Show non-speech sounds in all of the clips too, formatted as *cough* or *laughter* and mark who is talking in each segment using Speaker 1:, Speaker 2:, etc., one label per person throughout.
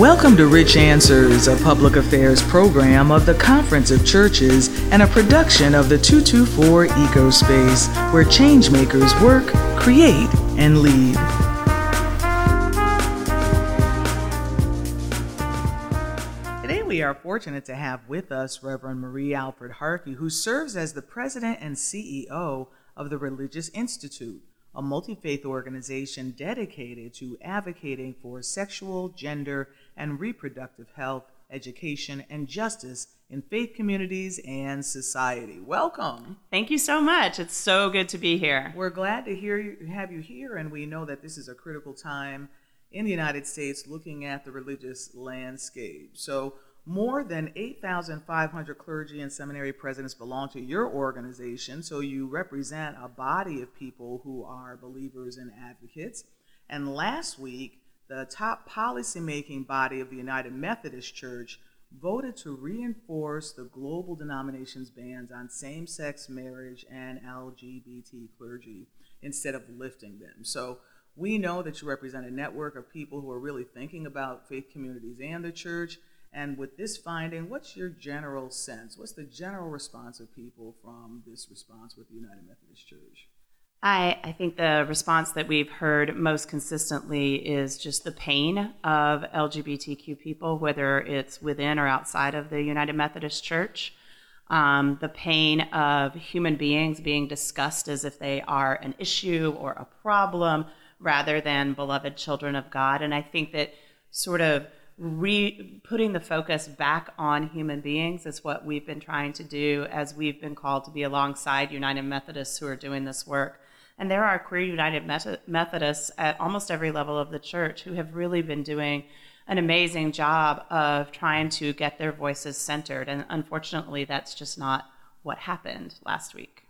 Speaker 1: Welcome to Rich Answers, a public affairs program of the Conference of Churches and a production of the 224 Ecospace, where changemakers work, create, and lead. Today, we are fortunate to have with us Reverend Marie Alford Harkey, who serves as the president and CEO of the Religious Institute a multi faith organization dedicated to advocating for sexual, gender, and reproductive health, education, and justice in faith communities and society. Welcome.
Speaker 2: Thank you so much. It's so good to be here.
Speaker 1: We're glad to hear you, have you here, and we know that this is a critical time in the United States looking at the religious landscape. So, more than 8,500 clergy and seminary presidents belong to your organization, so you represent a body of people who are believers and advocates. And last week, the top policymaking body of the United Methodist Church voted to reinforce the global denomination's bans on same sex marriage and LGBT clergy instead of lifting them. So we know that you represent a network of people who are really thinking about faith communities and the church and with this finding, what's your general sense? What's the general response of people from this response with the United Methodist Church?
Speaker 2: I, I think the response that we've heard most consistently is just the pain of LGBTQ people, whether it's within or outside of the United Methodist Church. Um, the pain of human beings being discussed as if they are an issue or a problem rather than beloved children of God. And I think that sort of re putting the focus back on human beings is what we've been trying to do as we've been called to be alongside United Methodists who are doing this work. And there are queer United Methodists at almost every level of the church who have really been doing an amazing job of trying to get their voices centered. And unfortunately, that's just not what happened last week.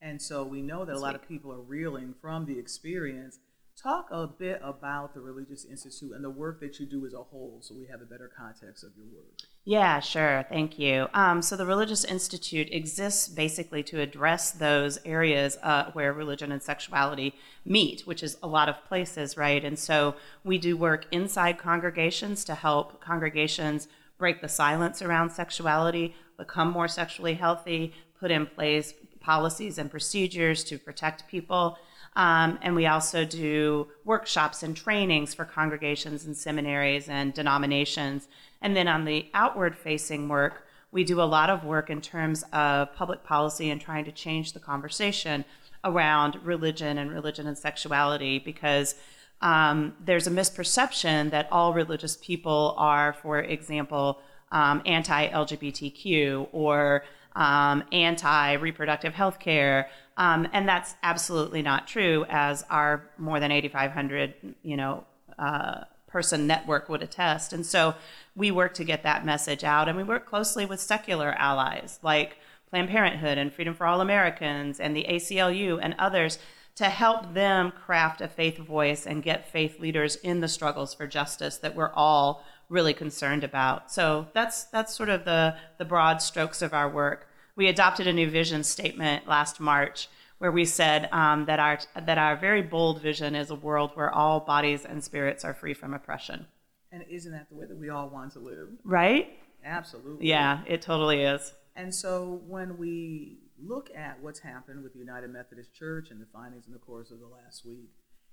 Speaker 1: And so we know that a lot of people are reeling from the experience Talk a bit about the Religious Institute and the work that you do as a whole so we have a better context of your work.
Speaker 2: Yeah, sure. Thank you. Um, so, the Religious Institute exists basically to address those areas uh, where religion and sexuality meet, which is a lot of places, right? And so, we do work inside congregations to help congregations break the silence around sexuality, become more sexually healthy, put in place policies and procedures to protect people. Um, and we also do workshops and trainings for congregations and seminaries and denominations. And then on the outward facing work, we do a lot of work in terms of public policy and trying to change the conversation around religion and religion and sexuality because um, there's a misperception that all religious people are, for example, um, anti LGBTQ or um, anti reproductive health care. Um, and that's absolutely not true, as our more than 8,500, you know, uh, person network would attest. And so we work to get that message out, and we work closely with secular allies like Planned Parenthood and Freedom for All Americans and the ACLU and others to help them craft a faith voice and get faith leaders in the struggles for justice that we're all really concerned about. So that's that's sort of the the broad strokes of our work we adopted a new vision statement last March where we said um, that our that our very bold vision is a world where all bodies and spirits are free from oppression.
Speaker 1: And isn't that the way that we all want to live?
Speaker 2: Right?
Speaker 1: Absolutely.
Speaker 2: Yeah, it totally is.
Speaker 1: And so when we look at what's happened with the United Methodist Church and the findings in the course of the last week,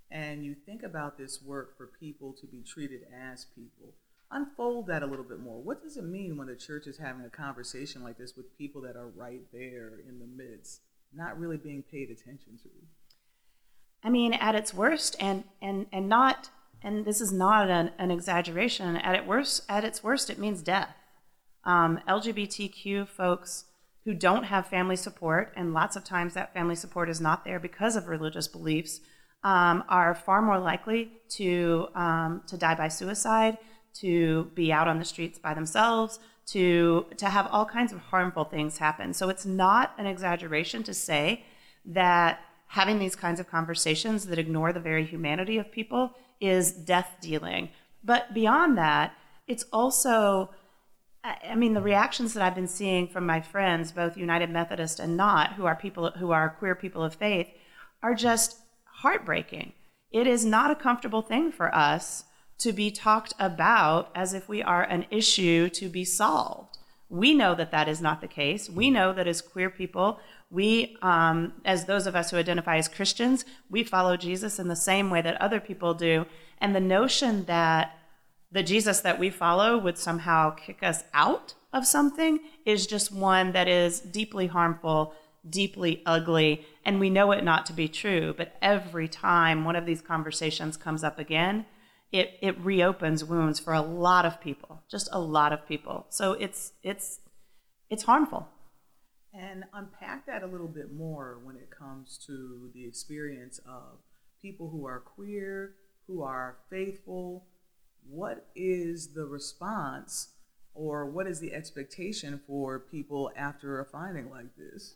Speaker 1: and you think about this work for people to be treated as people, unfold that a little bit more. What does it mean when the church is having a conversation like this with people that are right there in the midst, not really being paid attention to?
Speaker 2: I mean, at its worst, and and and not, and this is not an, an exaggeration. At its worst, at its worst, it means death. Um, LGBTQ folks who don't have family support, and lots of times that family support is not there because of religious beliefs, um, are far more likely to um, to die by suicide to be out on the streets by themselves, to, to have all kinds of harmful things happen. So it's not an exaggeration to say that having these kinds of conversations that ignore the very humanity of people is death dealing. But beyond that, it's also, I mean, the reactions that I've been seeing from my friends, both United Methodist and not, who are people who are queer people of faith, are just heartbreaking. It is not a comfortable thing for us to be talked about as if we are an issue to be solved. We know that that is not the case. We know that as queer people, we, um, as those of us who identify as Christians, we follow Jesus in the same way that other people do. And the notion that the Jesus that we follow would somehow kick us out of something is just one that is deeply harmful, deeply ugly, and we know it not to be true. But every time one of these conversations comes up again, it, it reopens wounds for a lot of people, just a lot of people. So it's it's it's harmful.
Speaker 1: And unpack that a little bit more when it comes to the experience of people who are queer, who are faithful. What is the response or what is the expectation for people after a finding like this?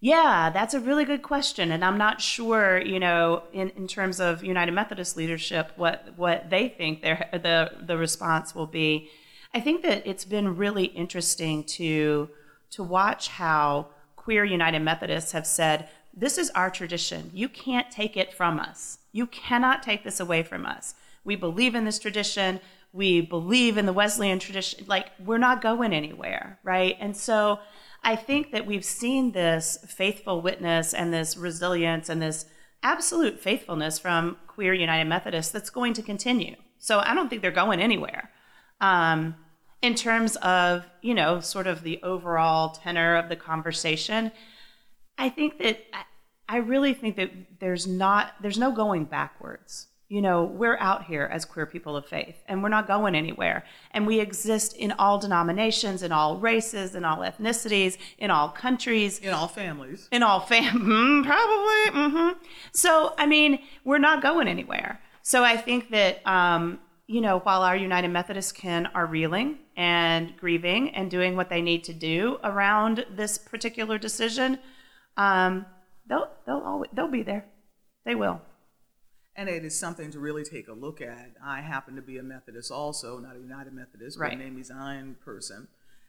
Speaker 2: Yeah, that's a really good question. And I'm not sure, you know, in, in terms of United Methodist leadership, what, what they think their, the, the response will be. I think that it's been really interesting to, to watch how queer United Methodists have said, this is our tradition. You can't take it from us. You cannot take this away from us. We believe in this tradition. We believe in the Wesleyan tradition. Like, we're not going anywhere, right? And so I think that we've seen this faithful witness and this resilience and this absolute faithfulness from queer United Methodists that's going to continue. So I don't think they're going anywhere. Um, in terms of, you know, sort of the overall tenor of the conversation, I think that I really think that there's not there's no going backwards you know, we're out here as queer people of faith and we're not going anywhere. And we exist in all denominations, in all races, in all ethnicities, in all countries,
Speaker 1: in all families.
Speaker 2: In all fam *laughs* mm, probably. Mm-hmm. So, I mean, we're not going anywhere. So I think that, um, you know, while our United Methodists kin are reeling and grieving and doing what they need to do around this particular decision, um, they'll they'll always, they'll be there. They will
Speaker 1: and it is something to really take a look at. I happen to be a Methodist also, not a United Methodist,
Speaker 2: right.
Speaker 1: but an AME Zion person.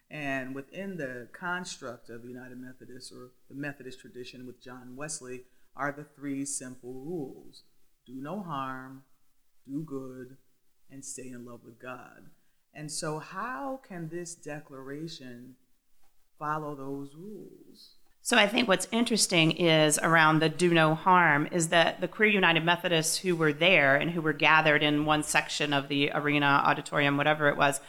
Speaker 1: And within the construct of the United Methodist or the Methodist tradition with John Wesley are the three simple rules do no harm, do good, and stay in love with God. And so, how can this declaration follow those rules?
Speaker 2: So I think what's interesting is around the do no harm is that the Queer United Methodists who were there and who were gathered in one section of the arena, auditorium, whatever it was,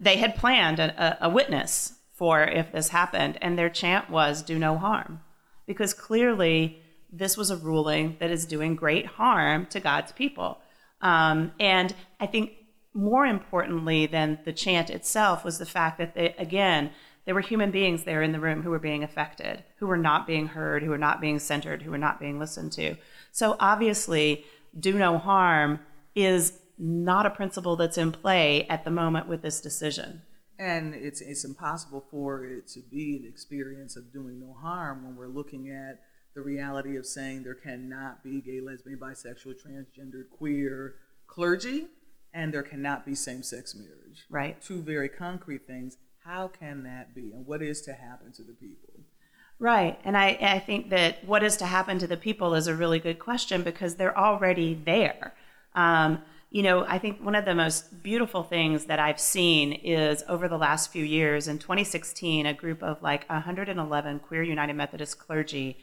Speaker 2: they had planned a, a witness for if this happened, and their chant was do no harm, because clearly this was a ruling that is doing great harm to God's people. Um, and I think more importantly than the chant itself was the fact that they, again, there were human beings there in the room who were being affected, who were not being heard, who were not being centered, who were not being listened to. So obviously, do no harm is not a principle that's in play at the moment with this decision.
Speaker 1: And it's it's impossible for it to be an experience of doing no harm when we're looking at the reality of saying there cannot be gay, lesbian, bisexual, transgender, queer clergy, and there cannot be same-sex marriage.
Speaker 2: Right.
Speaker 1: Two very concrete things how can that be? And what is to happen to the people?
Speaker 2: Right. And I, I think that what is to happen to the people is a really good question because they're already there. Um, you know, I think one of the most beautiful things that I've seen is over the last few years, in 2016, a group of like 111 queer United Methodist clergy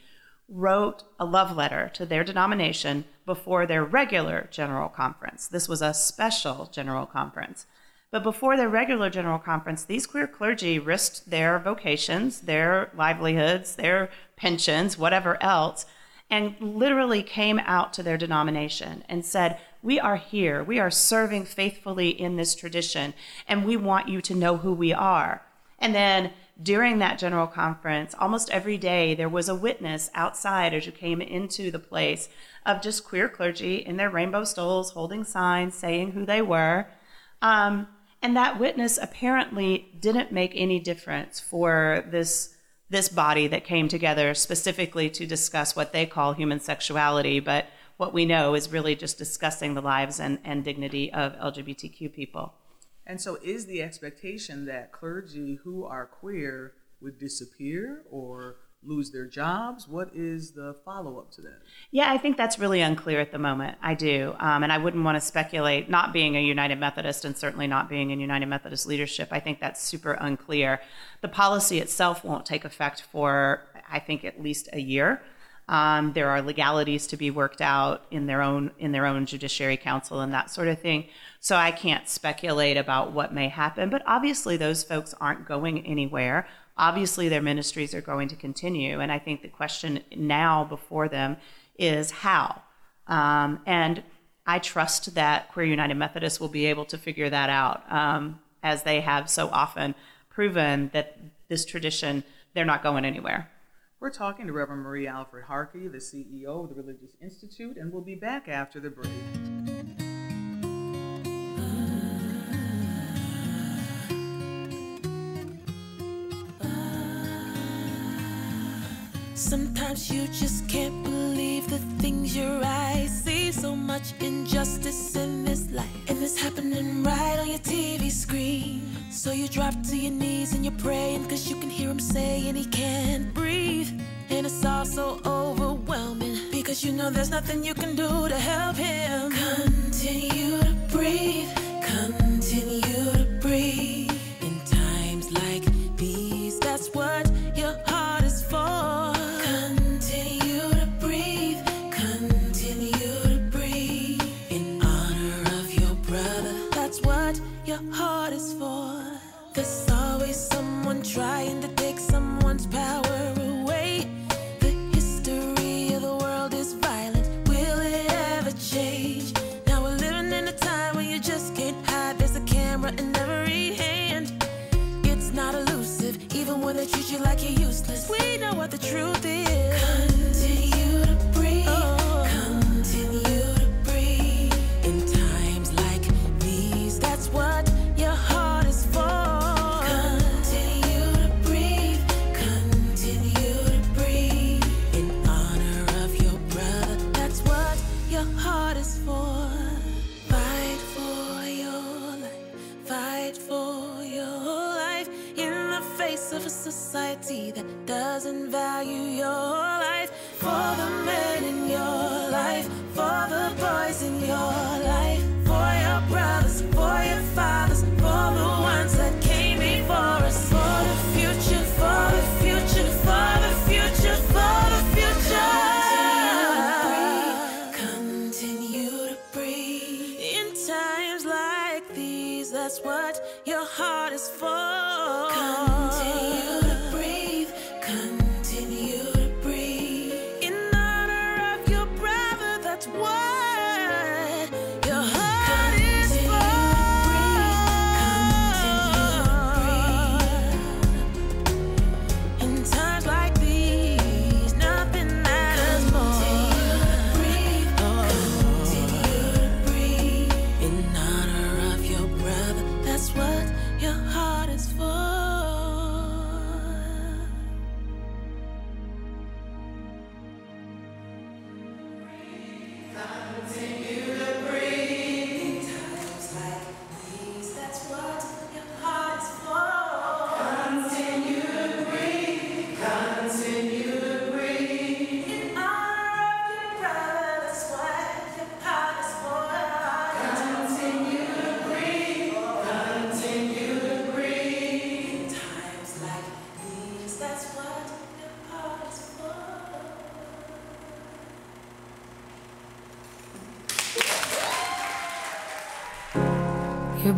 Speaker 2: wrote a love letter to their denomination before their regular general conference. This was a special general conference. But before their regular general conference, these queer clergy risked their vocations, their livelihoods, their pensions, whatever else, and literally came out to their denomination and said, We are here. We are serving faithfully in this tradition, and we want you to know who we are. And then during that general conference, almost every day, there was a witness outside as you came into the place of just queer clergy in their rainbow stoles holding signs saying who they were. Um, and that witness apparently didn't make any difference for this this body that came together specifically to discuss what they call human sexuality, but what we know is really just discussing the lives and, and dignity of LGBTQ people.
Speaker 1: And so, is the expectation that clergy who are queer would disappear, or lose their jobs? What is the follow up to that?
Speaker 2: Yeah, I think that's really unclear at the moment. I do. Um, and I wouldn't want to speculate, not being a United Methodist and certainly not being in United Methodist leadership, I think that's super unclear. The policy itself won't take effect for, I think, at least a year. Um, there are legalities to be worked out in their own in their own judiciary council and that sort of thing. So I can't speculate about what may happen. But obviously, those folks aren't going anywhere obviously their ministries are going to continue. And I think the question now before them is how. Um, and I trust that Queer United Methodists will be able to figure that out, um, as they have so often proven that this tradition, they're not going anywhere.
Speaker 1: We're talking to Reverend Marie Alford Harkey, the CEO of the Religious Institute, and we'll be back after the break.
Speaker 3: Sometimes you just can't believe the things your eyes see. So much injustice in this life, and it's happening right on your TV screen. So you drop to your knees and you're praying, cause you can hear him saying he can't breathe. And it's all so overwhelming, because you know there's nothing you can do to help him. Continue to breathe,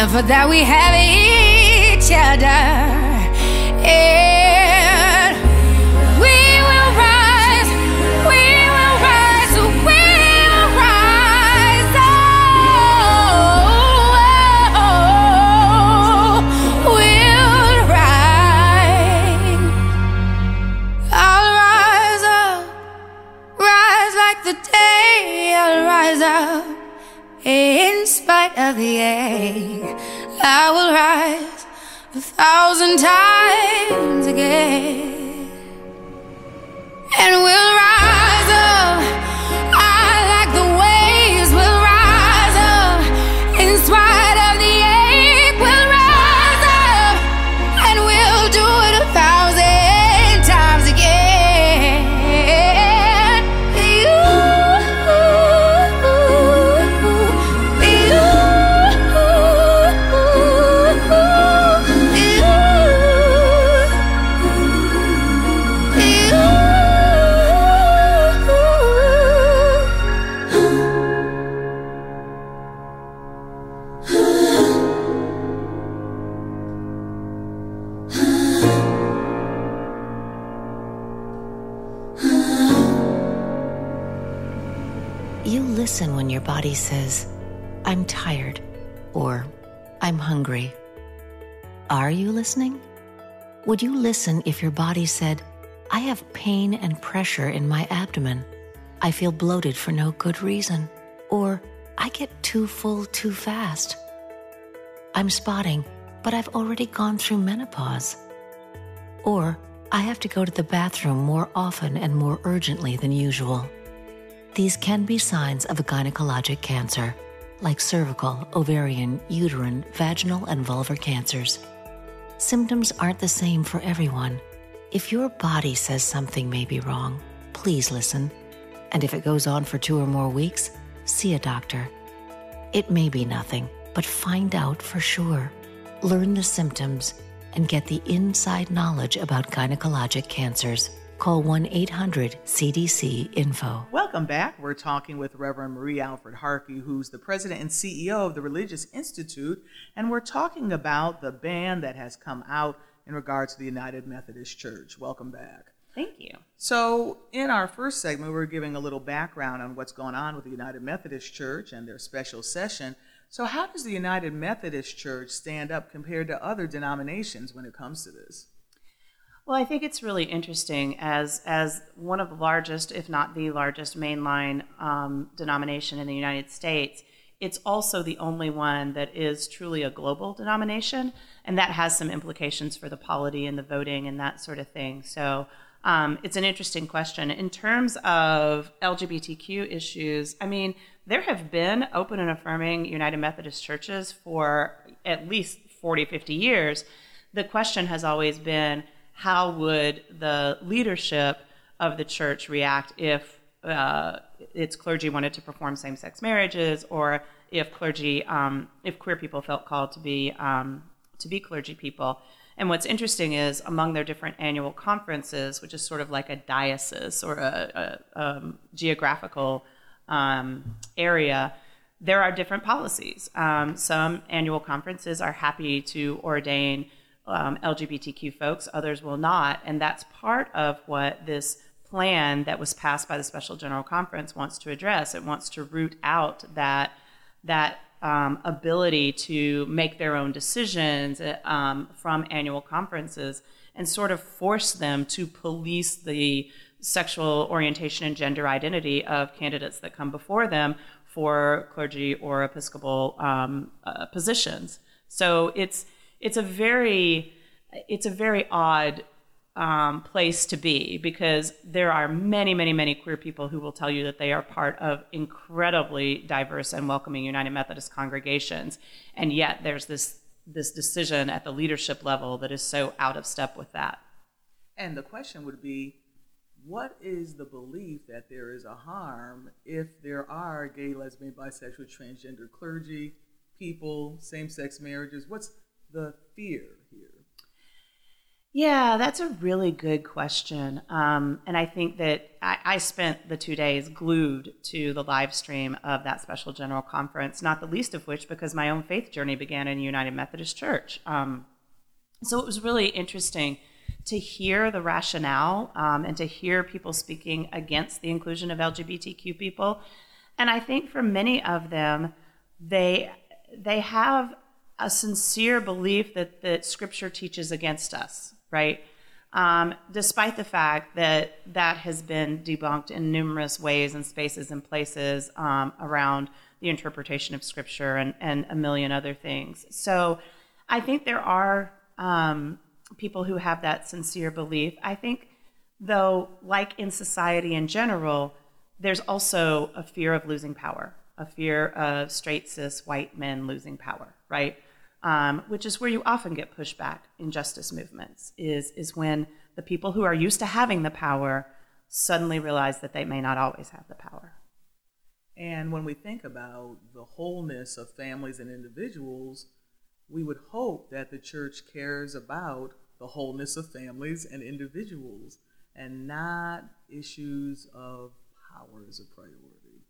Speaker 4: And for that we have each other. And spite of the ache. I will rise a thousand times again, and we'll rise up.
Speaker 5: Your body says, I'm tired or I'm hungry. Are you listening? Would you listen if your body said, I have pain and pressure in my abdomen? I feel bloated for no good reason. Or I get too full too fast. I'm spotting, but I've already gone through menopause. Or I have to go to the bathroom more often and more urgently than usual. These can be signs of a gynecologic cancer, like cervical, ovarian, uterine, vaginal, and vulvar cancers. Symptoms aren't the same for everyone. If your body says something may be wrong, please listen. And if it goes on for two or more weeks, see a doctor. It may be nothing, but find out for sure. Learn the symptoms and get the inside knowledge about gynecologic cancers. Call 1 800 CDC Info.
Speaker 1: Welcome back. We're talking with Reverend Marie Alford Harkey, who's the president and CEO of the Religious Institute, and we're talking about the ban that has come out in regards to the United Methodist Church. Welcome back.
Speaker 2: Thank you.
Speaker 1: So, in our first segment, we we're giving a little background on what's going on with the United Methodist Church and their special session. So, how does the United Methodist Church stand up compared to other denominations when it comes to this?
Speaker 2: Well, I think it's really interesting as as one of the largest, if not the largest, mainline um, denomination in the United States. It's also the only one that is truly a global denomination, and that has some implications for the polity and the voting and that sort of thing. So um, it's an interesting question in terms of LGBTQ issues. I mean, there have been open and affirming United Methodist churches for at least 40, 50 years. The question has always been how would the leadership of the church react if uh, its clergy wanted to perform same-sex marriages, or if clergy, um, if queer people felt called to be um, to be clergy people. And what's interesting is among their different annual conferences, which is sort of like a diocese or a, a, um, geographical um, area, there are different policies. Um, some annual conferences are happy to ordain um, LGBTQ folks, others will not. And that's part of what this plan that was passed by the Special General Conference wants to address. It wants to root out that, that um, ability to make their own decisions um, from annual conferences and sort of force them to police the sexual orientation and gender identity of candidates that come before them for clergy or episcopal um, uh, positions. So it's it's a very it's a very odd um, place to be because there are many, many, many queer people who will tell you that they are part of incredibly diverse and welcoming United Methodist congregations, and yet there's this this decision at the leadership level that is so out of step with that.
Speaker 1: And the question would be, what is the belief that there is a harm if there are gay, lesbian, bisexual, transgender clergy, people, same-sex marriages? What's the fear here?
Speaker 2: Yeah, that's a really good question. Um, and I think that I, I, spent the two days glued to the live stream of that special general conference, not the least of which because my own faith journey began in United Methodist Church. Um, so it was really interesting to hear the rationale um, and to hear people speaking against the inclusion of LGBTQ people. And I think for many of them, they they have a sincere belief that, that Scripture teaches against us right? Um, despite the fact that that has been debunked in numerous ways and spaces and places um, around the interpretation of Scripture and, and a million other things. So I think there are um, people who have that sincere belief. I think, though, like in society in general, there's also a fear of losing power, a fear of straight cis white men losing power, right? Um, which is where you often get pushback in justice movements, is, is when the people who are used to having the power suddenly realize that they may not always have the power.
Speaker 1: And when we think about the wholeness of families and individuals, we would hope that the church cares about the wholeness of families and individuals and not issues of power as a priority.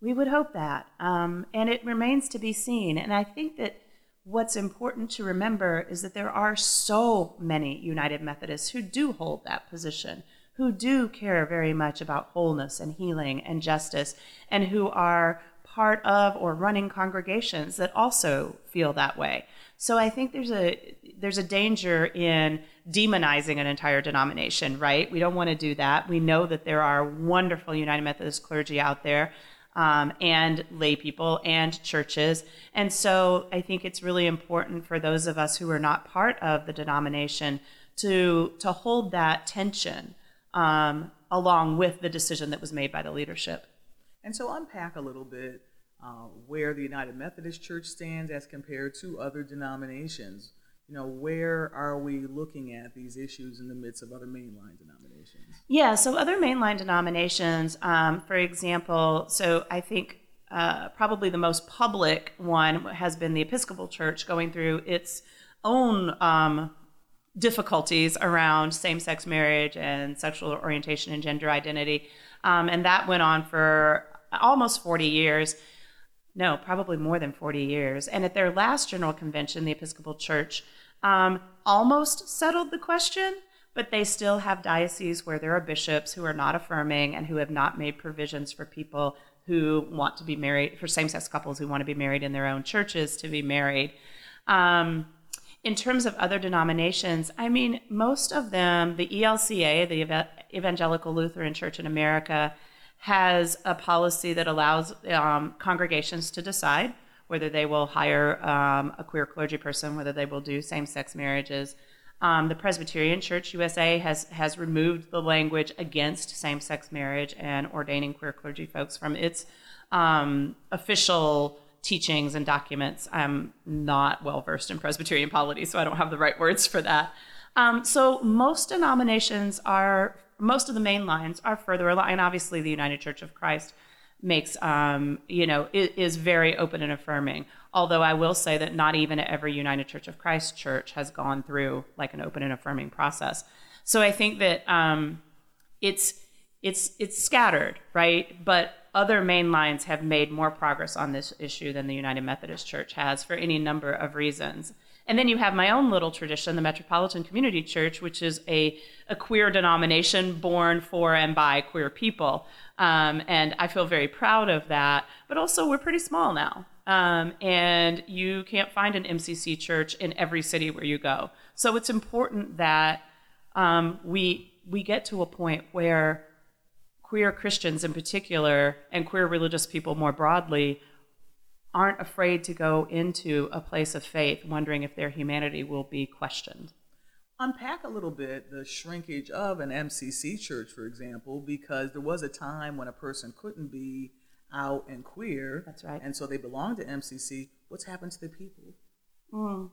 Speaker 2: We would hope that. Um, and it remains to be seen. And I think that what's important to remember is that there are so many United Methodists who do hold that position, who do care very much about wholeness and healing and justice, and who are part of or running congregations that also feel that way. So I think there's a there's a danger in demonizing an entire denomination, right? We don't want to do that. We know that there are wonderful United Methodist clergy out there um, and lay people and churches. And so I think it's really important for those of us who are not part of the denomination to, to hold that tension um, along with the decision that was made by the leadership.
Speaker 1: And so unpack a little bit uh, where the United Methodist Church stands as compared to other denominations you know, where are we looking at these issues in the midst of other mainline denominations?
Speaker 2: Yeah, so other mainline denominations, um, for example, so I think uh, probably the most public one has been the Episcopal Church going through its own um, difficulties around same sex marriage and sexual orientation and gender identity. Um, and that went on for almost 40 years. No, probably more than 40 years. And at their last general convention, the Episcopal Church um, almost settled the question, but they still have dioceses where there are bishops who are not affirming and who have not made provisions for people who want to be married, for same sex couples who want to be married in their own churches to be married. Um, in terms of other denominations, I mean, most of them, the ELCA, the Evangelical Lutheran Church in America, has a policy that allows um, congregations to decide whether they will hire um, a queer clergy person, whether they will do same sex marriages. Um, the Presbyterian Church USA has, has removed the language against same sex marriage and ordaining queer clergy folks from its um, official teachings and documents. I'm not well versed in Presbyterian polity, so I don't have the right words for that. Um, so most denominations are, most of the main lines are further along, and obviously the United Church of Christ makes um, you know is, is, very open and affirming. Although i will say that not even every united church of christ church has gone through like an open and affirming process. So i think that um, it's it's it's scattered right? But other main lines have made more progress on this issue than the United Methodist Church has for any number of reasons. And then you have my own little tradition, the Metropolitan Community Church, which is a, a queer denomination born for and by queer people. Um, and I feel very proud of that. But also, we're pretty small now. Um, and you can't find an MCC church in every city where you go. So it's important that um, we, we get to a point where queer Christians in particular, and queer religious people more broadly, aren't afraid to go into a place of faith wondering if their humanity will be questioned.
Speaker 1: Unpack a little bit the shrinkage of an MCC church, for example, because there was a time when a person couldn't be out and queer.
Speaker 2: That's right.
Speaker 1: And so they belonged to MCC. What's happened to the people?
Speaker 2: Mm.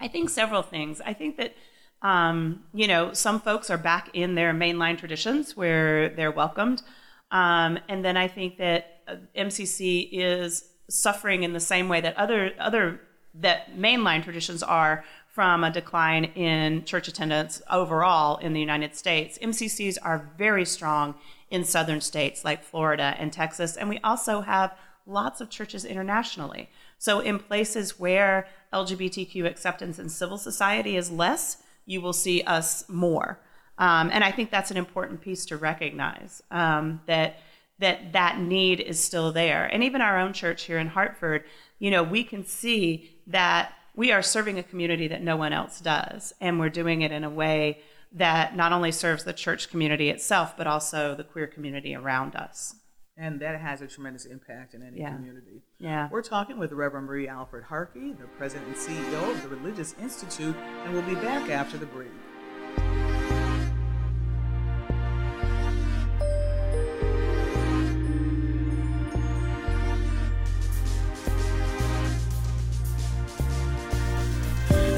Speaker 2: I think several things. I think that um, you know some folks are back in their mainline traditions where they're welcomed, um, and then I think that uh, MCC is suffering in the same way that other other that mainline traditions are from a decline in church attendance overall in the United States. MCCs are very strong in southern states like Florida and Texas, and we also have lots of churches internationally. So in places where LGBTQ acceptance in civil society is less, you will see us more. Um, and I think that's an important piece to recognize um, that that that need is still there. And even our own church here in Hartford, you know, we can see that we are serving a community that no one else does. And we're doing it in a way that not only serves the church community itself, but also the queer community around us.
Speaker 1: And that has a tremendous impact in any
Speaker 2: Yeah.
Speaker 1: community.
Speaker 2: Yeah.
Speaker 1: We're talking with Reverend Marie Alford Harkey, the president and CEO of the Religious Institute, and we'll be back after the break.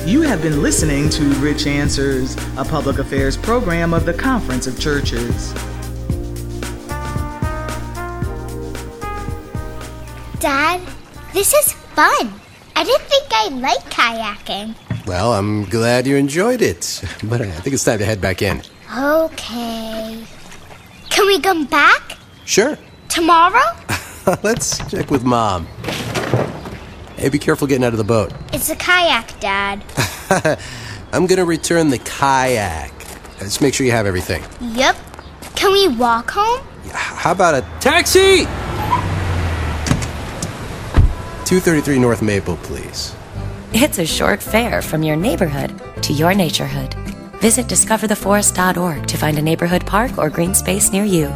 Speaker 1: You have been listening to Rich Answers, a public affairs program of the Conference of Churches.
Speaker 6: Dad, this is fun. I didn't think I'd like kayaking.
Speaker 7: Well, I'm glad you enjoyed it, *laughs* but uh, I think it's time to head back in.
Speaker 6: Okay. Can we come back?
Speaker 7: Sure.
Speaker 6: Tomorrow? *laughs*
Speaker 7: Let's check with Mom. Hey, be careful getting out of the boat.
Speaker 6: It's a kayak, Dad. *laughs*
Speaker 7: I'm gonna return the kayak. Let's make sure you have everything.
Speaker 6: Yep. Can we walk home?
Speaker 7: How about a taxi? 233 North Maple, please.
Speaker 8: It's a short fare from your neighborhood to your naturehood. Visit discovertheforest.org to find a neighborhood park or green space near you.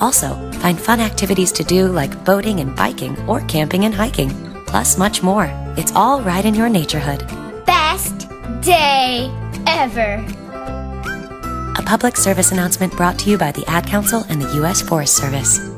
Speaker 8: Also, find fun activities to do like boating and biking or camping and hiking, plus much more. It's all right in your naturehood.
Speaker 6: Best day ever.
Speaker 8: A public service announcement brought to you by the Ad Council and the U.S. Forest Service.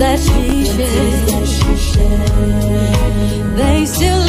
Speaker 4: that she shared. They still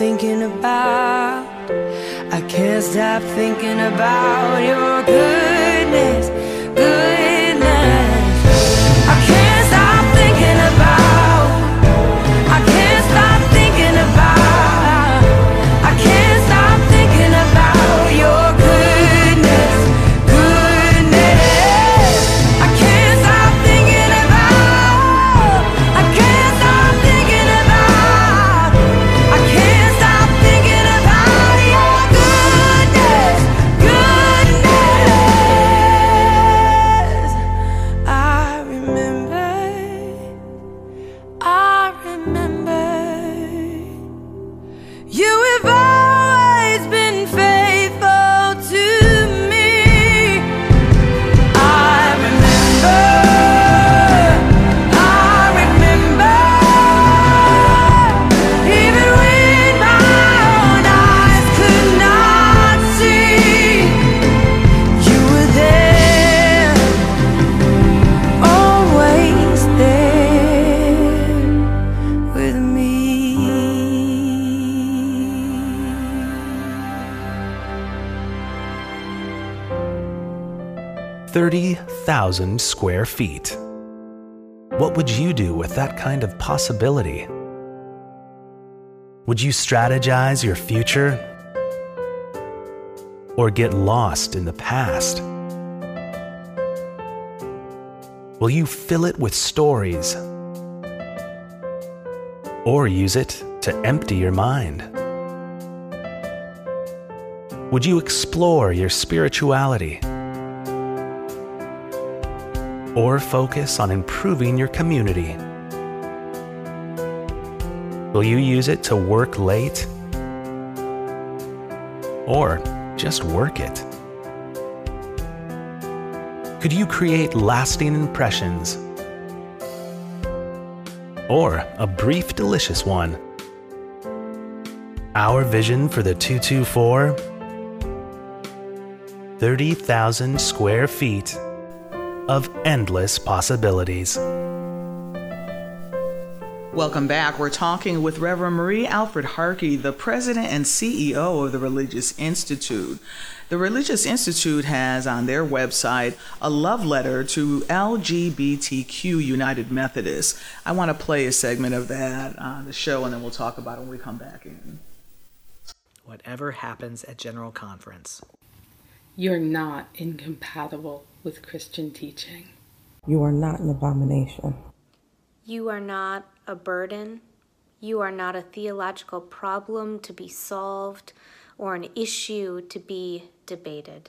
Speaker 4: thinking
Speaker 9: square feet. What would you do with that kind of possibility? Would you strategize your future? Or get lost in the past? Will you fill it with stories? Or use it to empty your mind? Would you explore your spirituality? or focus on improving your community? Will you use it to work late? Or just work it? Could you create lasting impressions? Or a brief, delicious one? Our vision for the 224 30,000 square feet of endless possibilities.
Speaker 1: Welcome back. We're talking with Reverend Marie Alford Harkey, the president and CEO of the Religious Institute. The Religious Institute has on their website a love letter to LGBTQ United Methodists. I want to play a segment of that on the show and then we'll talk about it when we come back in.
Speaker 10: Whatever happens at General Conference
Speaker 11: you're not incompatible with Christian teaching.
Speaker 12: You are not an abomination.
Speaker 13: You are not a burden. You are not a theological problem to be solved or an issue to be debated.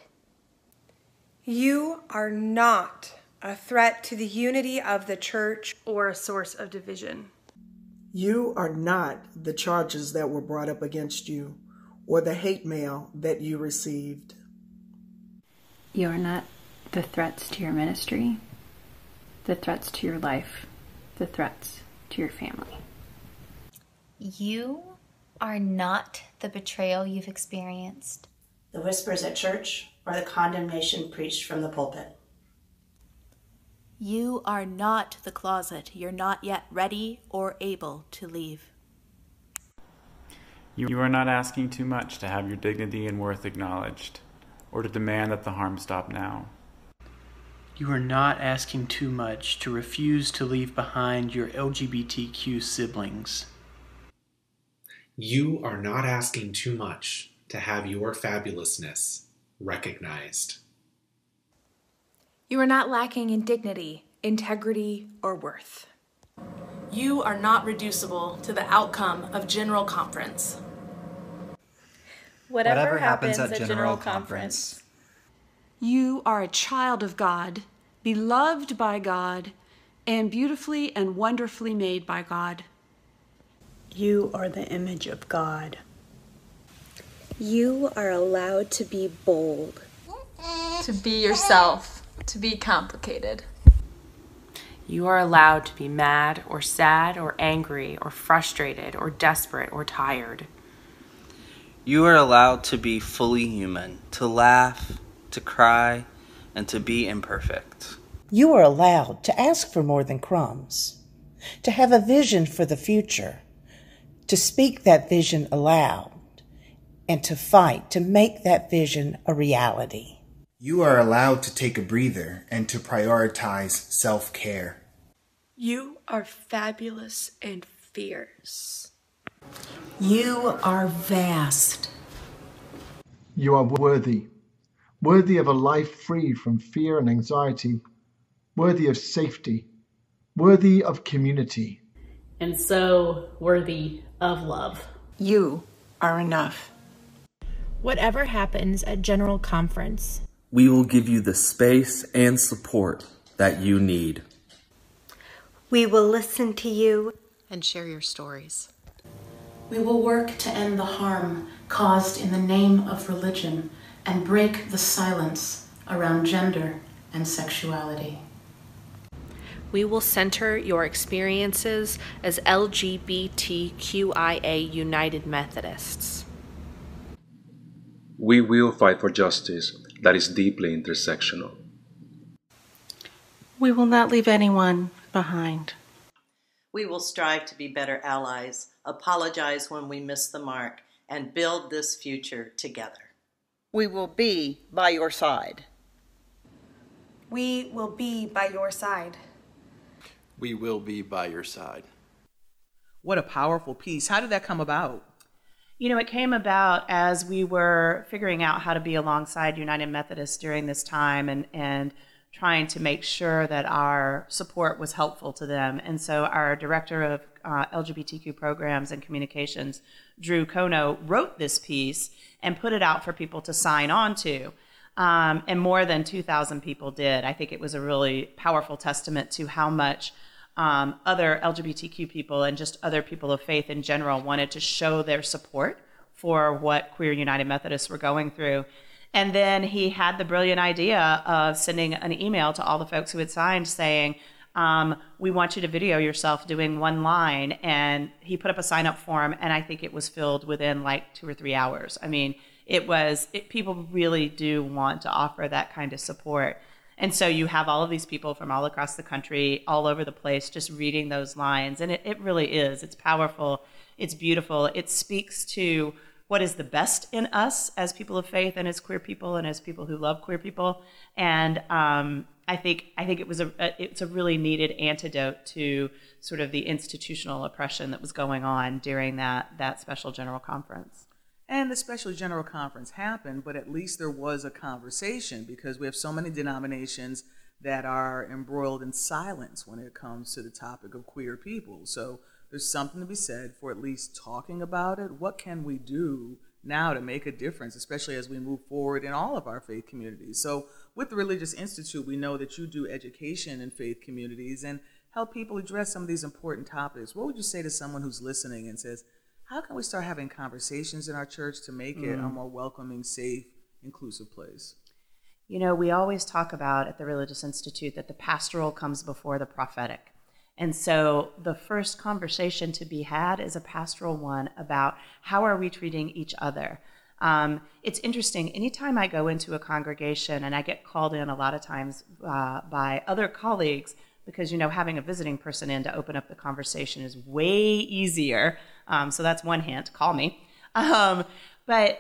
Speaker 14: You are not a threat to the unity of the church
Speaker 15: or a source of division.
Speaker 16: You are not the charges that were brought up against you or the hate mail that you received.
Speaker 17: You are not the threats to your ministry, the threats to your life, the threats to your family.
Speaker 18: You are not the betrayal you've experienced,
Speaker 19: the whispers at church, or the condemnation preached from the pulpit.
Speaker 20: You are not the closet you're not yet ready or able to leave.
Speaker 21: You are not asking too much to have your dignity and worth acknowledged, or to demand that the harm stop now.
Speaker 22: You are not asking too much to refuse to leave behind your LGBTQ siblings.
Speaker 23: You are not asking too much to have your fabulousness recognized.
Speaker 15: You are not lacking in dignity, integrity, or worth.
Speaker 24: You are not reducible to the outcome of General Conference.
Speaker 25: Whatever, Whatever happens, happens, at, General, General conference. conference.
Speaker 26: You are a child of God, beloved by God, and beautifully and wonderfully made by God.
Speaker 27: You are the image of God.
Speaker 28: You are allowed to be bold,
Speaker 29: to be yourself, to be complicated.
Speaker 30: You are allowed to be mad or sad or angry or frustrated or desperate or tired.
Speaker 31: You are allowed to be fully human, to laugh, to cry, and to be imperfect.
Speaker 32: You are allowed to ask for more than crumbs, to have a vision for the future, to speak that vision aloud, and to fight to make that vision a reality.
Speaker 33: You are allowed to take a breather and to prioritize self care.
Speaker 34: You are fabulous and fierce.
Speaker 35: You are vast.
Speaker 36: You are worthy, worthy of a life free from fear and anxiety, worthy of safety, worthy of community,
Speaker 37: and so worthy of love.
Speaker 38: You are enough.
Speaker 39: Whatever happens at General Conference,
Speaker 40: we will give you the space and support that you need.
Speaker 28: We will listen to you
Speaker 41: and share your stories.
Speaker 42: We will work to end the harm caused in the name of religion and break the silence around gender and sexuality.
Speaker 43: We will center your experiences as LGBTQIA United Methodists.
Speaker 44: We will fight for justice that is deeply intersectional.
Speaker 45: We will not leave anyone behind.
Speaker 46: We will strive to be better allies, apologize when we miss the mark, and build this future together.
Speaker 47: We will be by your side.
Speaker 14: We will be by your side.
Speaker 48: We will be by your side.
Speaker 1: What a powerful piece. How did that come about?
Speaker 2: You know, it came about as we were figuring out how to be alongside United Methodists during this time and, and trying to make sure that our support was helpful to them. And so our director of uh, LGBTQ programs and communications, Drew Kono, wrote this piece and put it out for people to sign on to. Um, and more than 2,000 people did. I think it was a really powerful testament to how much um, other LGBTQ people and just other people of faith in general wanted to show their support for what Queer United Methodists were going through. And then he had the brilliant idea of sending an email to all the folks who had signed saying, um, we want you to video yourself doing one line. And he put up a sign up form, and I think it was filled within like two or three hours. I mean, it was, it, people really do want to offer that kind of support. And so you have all of these people from all across the country, all over the place, just reading those lines. And it, it really is. It's powerful. It's beautiful. It speaks to what is the best in us as people of faith and as queer people and as people who love queer people. And um, I think I think it was a, a, it's a really needed antidote to sort of the institutional oppression that was going on during that that special general conference.
Speaker 1: And the special general conference happened, but at least there was a conversation because we have so many denominations that are embroiled in silence when it comes to the topic of queer people. So there's something to be said for at least talking about it. What can we do now to make a difference, especially as we move forward in all of our faith communities? So, with the Religious Institute, we know that you do education in faith communities and help people address some of these important topics. What would you say to someone who's listening and says, How can we start having conversations in our church to make mm. it a mm. more welcoming, safe, inclusive place?
Speaker 2: You know, we always talk about at the Religious Institute that the pastoral comes before the prophetic. And so the first conversation to be had is a pastoral one about how are we treating each other. Um, it's interesting. Anytime I go into a congregation, and I get called in a lot of times uh, by other colleagues, because you know having a visiting person in to open up the conversation is way easier. Um, so that's one hint. Call me. *laughs* Um, but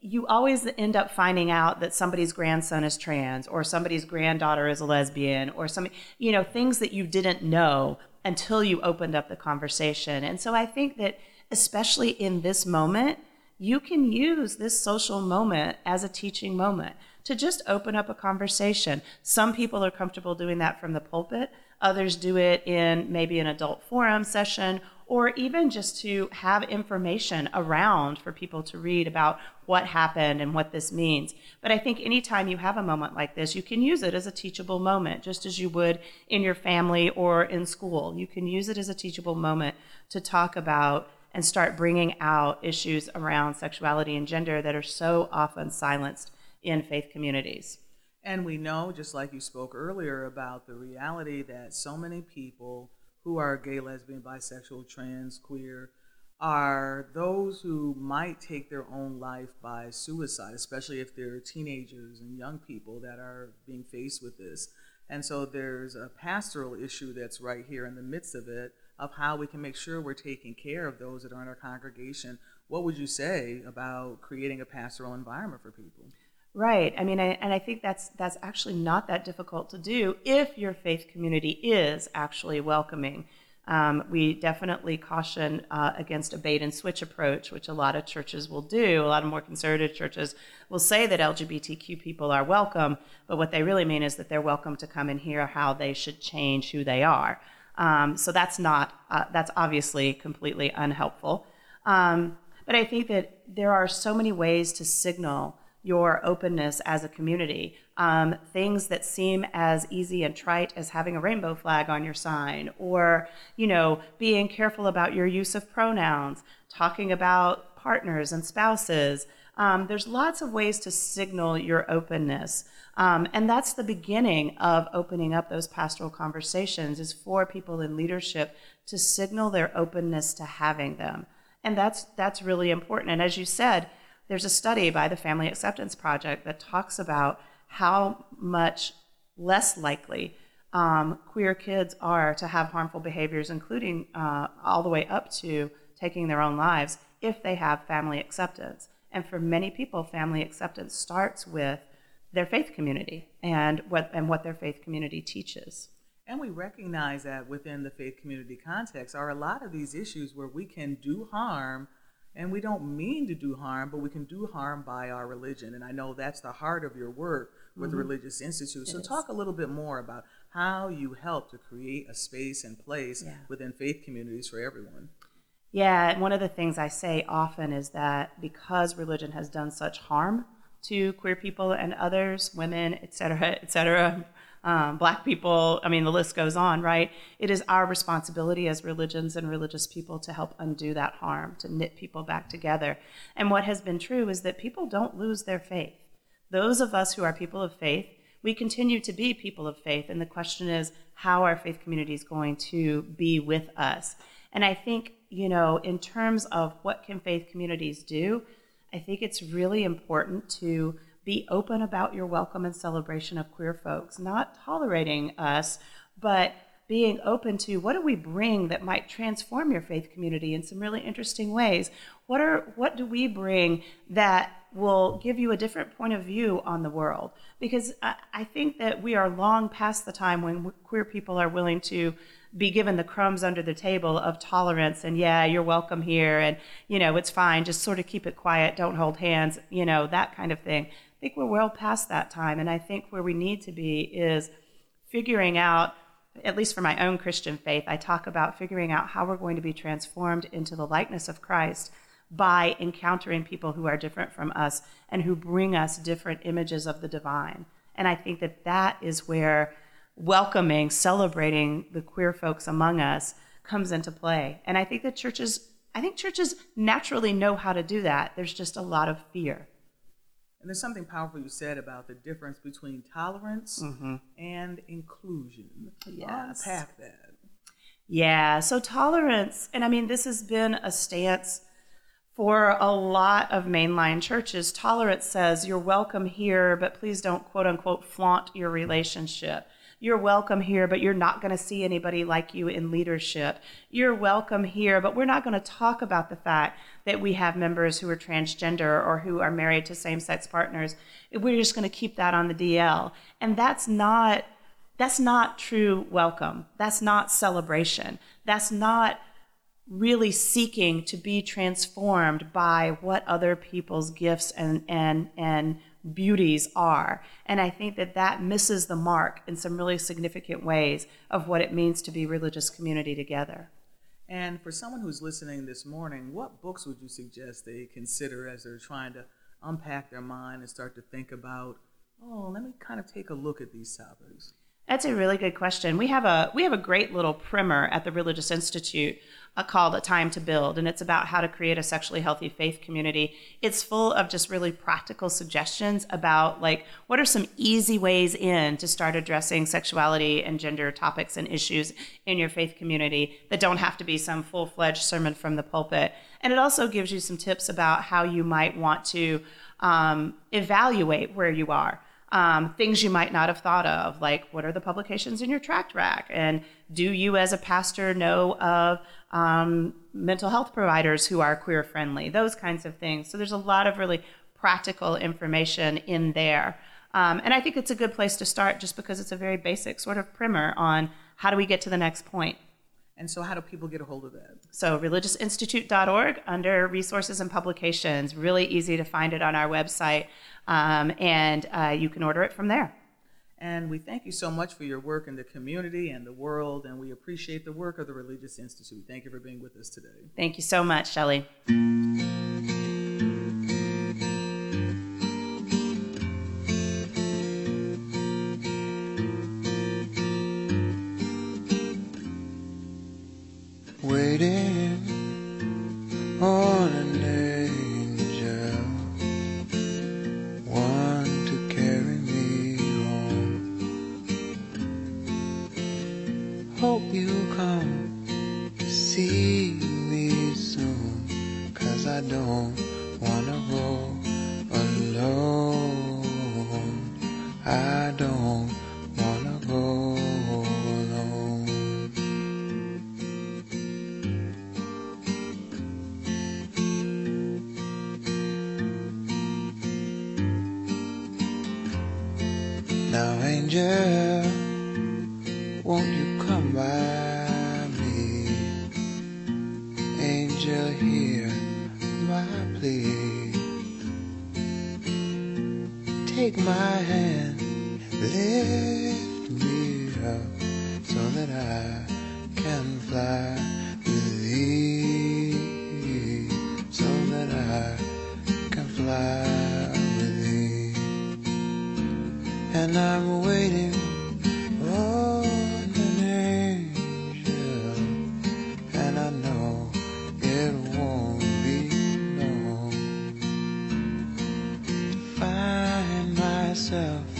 Speaker 2: you always end up finding out that somebody's grandson is trans or somebody's granddaughter is a lesbian or some you know things that you didn't know until you opened up the conversation and so i think that especially in this moment you can use this social moment as a teaching moment to just open up a conversation some people are comfortable doing that from the pulpit others do it in maybe an adult forum session or even just to have information around for people to read about what happened and what this means. But I think anytime you have a moment like this, you can use it as a teachable moment, just as you would in your family or in school. You can use it as a teachable moment to talk about and start bringing out issues around sexuality and gender that are so often silenced in faith communities.
Speaker 1: And we know, just like you spoke earlier, about the reality that so many people who are gay, lesbian, bisexual, trans, queer, are those who might take their own life by suicide, especially if they're teenagers and young people that are being faced with this. And so there's a pastoral issue that's right here in the midst of it of how we can make sure we're taking care of those that are in our congregation. What would you say about creating a pastoral environment for people?
Speaker 2: Right. I mean, I, and I think that's that's actually not that difficult to do if your faith community is actually welcoming. Um, we definitely caution uh, against a bait and switch approach, which a lot of churches will do. A lot of more conservative churches will say that LGBTQ people are welcome, but what they really mean is that they're welcome to come and hear how they should change who they are. Um, so that's not uh, that's obviously completely unhelpful. Um, but I think that there are so many ways to signal your openness as a community. Um, things that seem as easy and trite as having a rainbow flag on your sign, or you know, being careful about your use of pronouns, talking about partners and spouses. Um, there's lots of ways to signal your openness. Um, and that's the beginning of opening up those pastoral conversations is for people in leadership to signal their openness to having them. And that's that's really important. And as you said, there's a study by the Family Acceptance Project that talks about how much less likely um, queer kids are to have harmful behaviors, including uh, all the way up to taking their own lives, if they have family acceptance. And for many people, family acceptance starts with their faith community and what, and what their faith community teaches.
Speaker 1: And we recognize that within the faith community context are a lot of these issues where we can do harm and we don't mean to do harm, but we can do harm by our religion. And I know that's the heart of your work with mm-hmm. the Religious Institute. So, talk a little bit more about how you help to create a space and place yeah. within faith communities for everyone.
Speaker 2: Yeah, one of the things I say often is that because religion has done such harm to queer people and others, women, et cetera, et cetera, um, black people, I mean, the list goes on, right? It is our responsibility as religions and religious people to help undo that harm, to knit people back together. And what has been true is that people don't lose their faith. Those of us who are people of faith, we continue to be people of faith. And the question is, how are faith communities going to be with us? And I think, you know, in terms of what can faith communities do, I think it's really important to be open about your welcome and celebration of queer folks, not tolerating us, but being open to what do we bring that might transform your faith community in some really interesting ways? What are what do we bring that will give you a different point of view on the world? Because I, I think that we are long past the time when queer people are willing to be given the crumbs under the table of tolerance and yeah you're welcome here and you know it's fine. Just sort of keep it quiet. Don't hold hands you know that kind of thing. I think we're well past that time. And i think where we need to be is figuring out at least for my own Christian faith, I talk about figuring out how we're going to be transformed into the likeness of Christ by encountering people who are different from us and who bring us different images of the divine. And I think that that is where welcoming, celebrating the queer folks among us comes into play. And I think that churches I think churches naturally know how to do that. There's just a lot of fear.
Speaker 1: And there's something powerful you said about the difference between tolerance mm-hmm. and inclusion. Yes. Unpack that.
Speaker 2: Yeah. So tolerance, and I mean, this has been a stance for a lot of mainline churches. Tolerance says you're welcome here, but please don't quote unquote flaunt your relationship. You're welcome here, but you're not going to see anybody like you in leadership. You're welcome here, but we're not going to talk about the fact that we have members who are transgender or who are married to same sex partners. We're just going to keep that on the DL. And that's not. That's not true welcome. That's not celebration. That's not really seeking to be transformed by what other people's gifts and, and, and beauties are. And I think that that misses the mark in some really significant ways of what it means to be religious community together.
Speaker 1: And for someone who's listening this morning, what books would you suggest they consider as they're trying to unpack their mind and start to think about, oh, let me kind of take a look at these topics?
Speaker 2: That's a really good question. We have a we have a great little primer at the Religious Institute called A Time to Build, and it's about how to create a sexually healthy faith community. It's full of just really practical suggestions about like what are some easy ways in to start addressing sexuality and gender topics and issues in your faith community that don't have to be some full-fledged sermon from the pulpit. And it also gives you some tips about how you might want to um, evaluate where you are um, things you might not have thought of, like what are the publications in your tract rack? And do you, as a pastor, know of um, mental health providers who are queer friendly? Those kinds of things. So there's a lot of really practical information in there. Um, and I think it's a good place to start just because it's a very basic sort of primer on how do we get to the next point.
Speaker 1: And so, how do people get a hold of that?
Speaker 2: So, religiousinstitute.org under resources and publications. Really easy to find it on our website, um, and uh, you can order it from there.
Speaker 1: And we thank you so much for your work in the community and the world, and we appreciate the work of the Religious Institute. Thank you for being with us today.
Speaker 2: Thank you so much, Shelley.
Speaker 49: myself.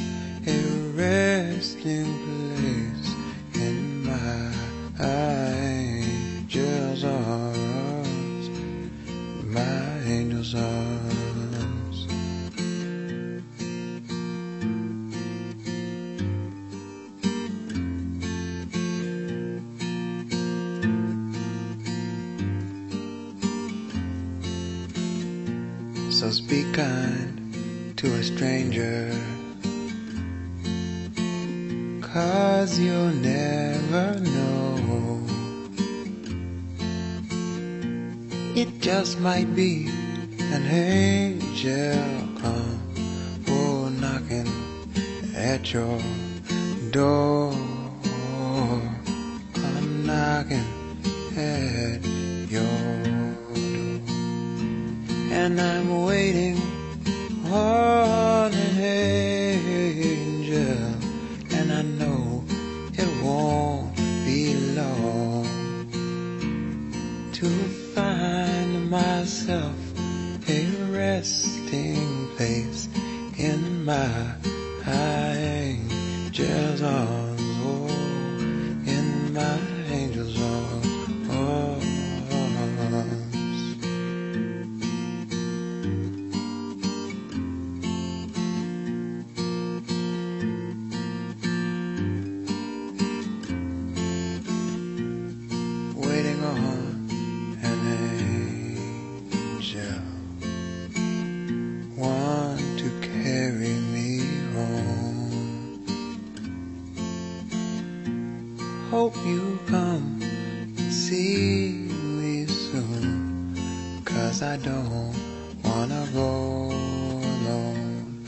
Speaker 49: hope you come see me soon. Cause I don't wanna go alone.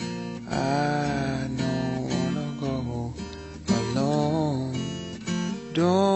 Speaker 49: I don't wanna go alone. Don't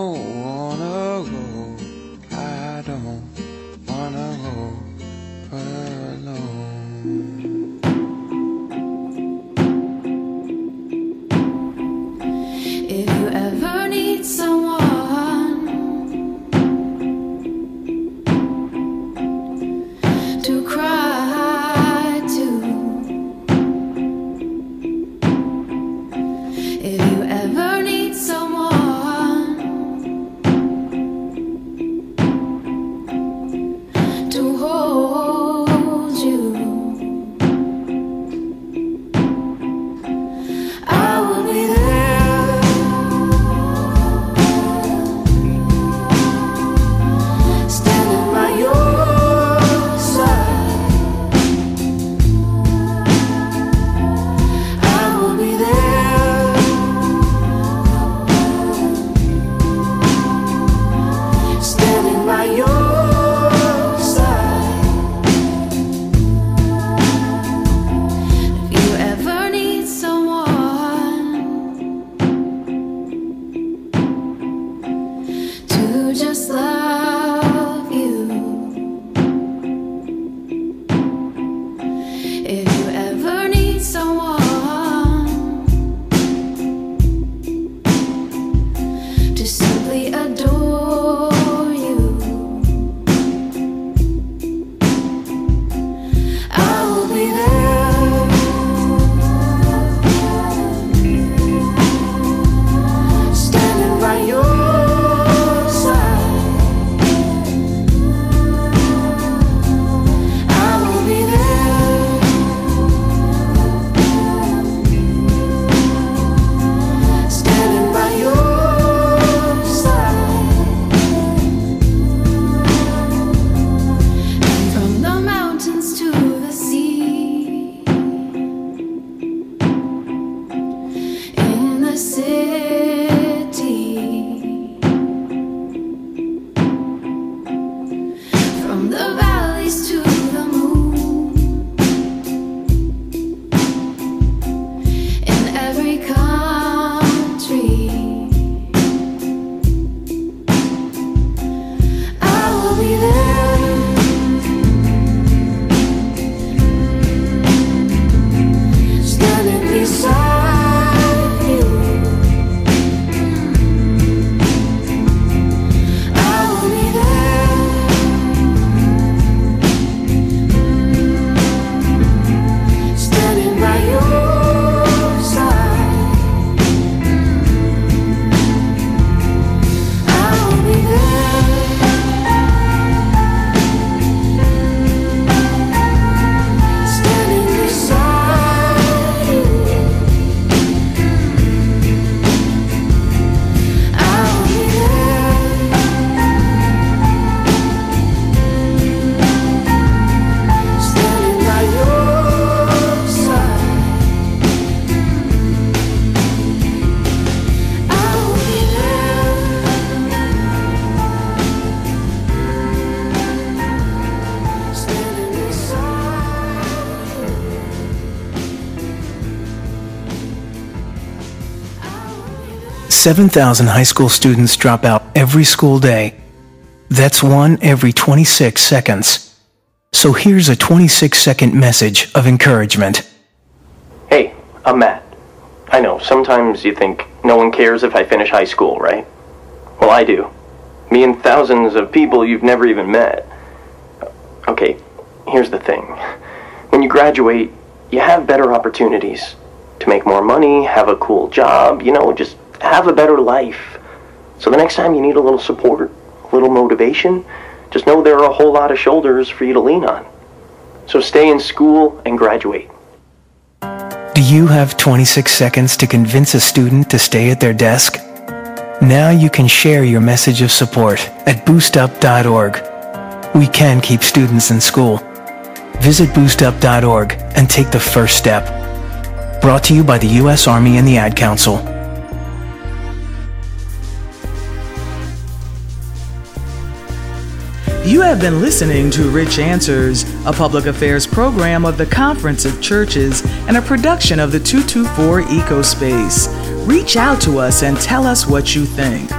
Speaker 50: 7,000 high school students drop out every school day. That's one every 26 seconds. So here's a 26 second message of encouragement.
Speaker 51: Hey, I'm Matt. I know, sometimes you think no one cares if I finish high school, right? Well, I do. Me and thousands of people you've never even met. Okay, here's the thing. When you graduate, you have better opportunities to make more money, have a cool job, you know, just have a better life. So the next time you need a little support, a little motivation, just know there are a whole lot of shoulders for you to lean on. So stay in school and graduate.
Speaker 50: Do you have 26 seconds to convince a student to stay at their desk? Now you can share your message of support at boostup.org. We can keep students in school. Visit boostup.org and take the first step. Brought to you by the U.S. Army and the Ad Council.
Speaker 1: You have been listening to Rich Answers, a public affairs program of the Conference of Churches and a production of the 224 Ecospace. Reach out to us and tell us what you think.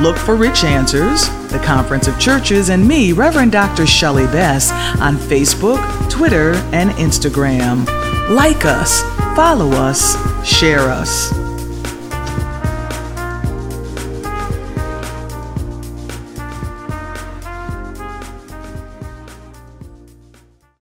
Speaker 1: Look for Rich Answers, the Conference of Churches, and me, Reverend Dr. Shelley Best, on Facebook, Twitter, and Instagram. Like us, follow us, share us.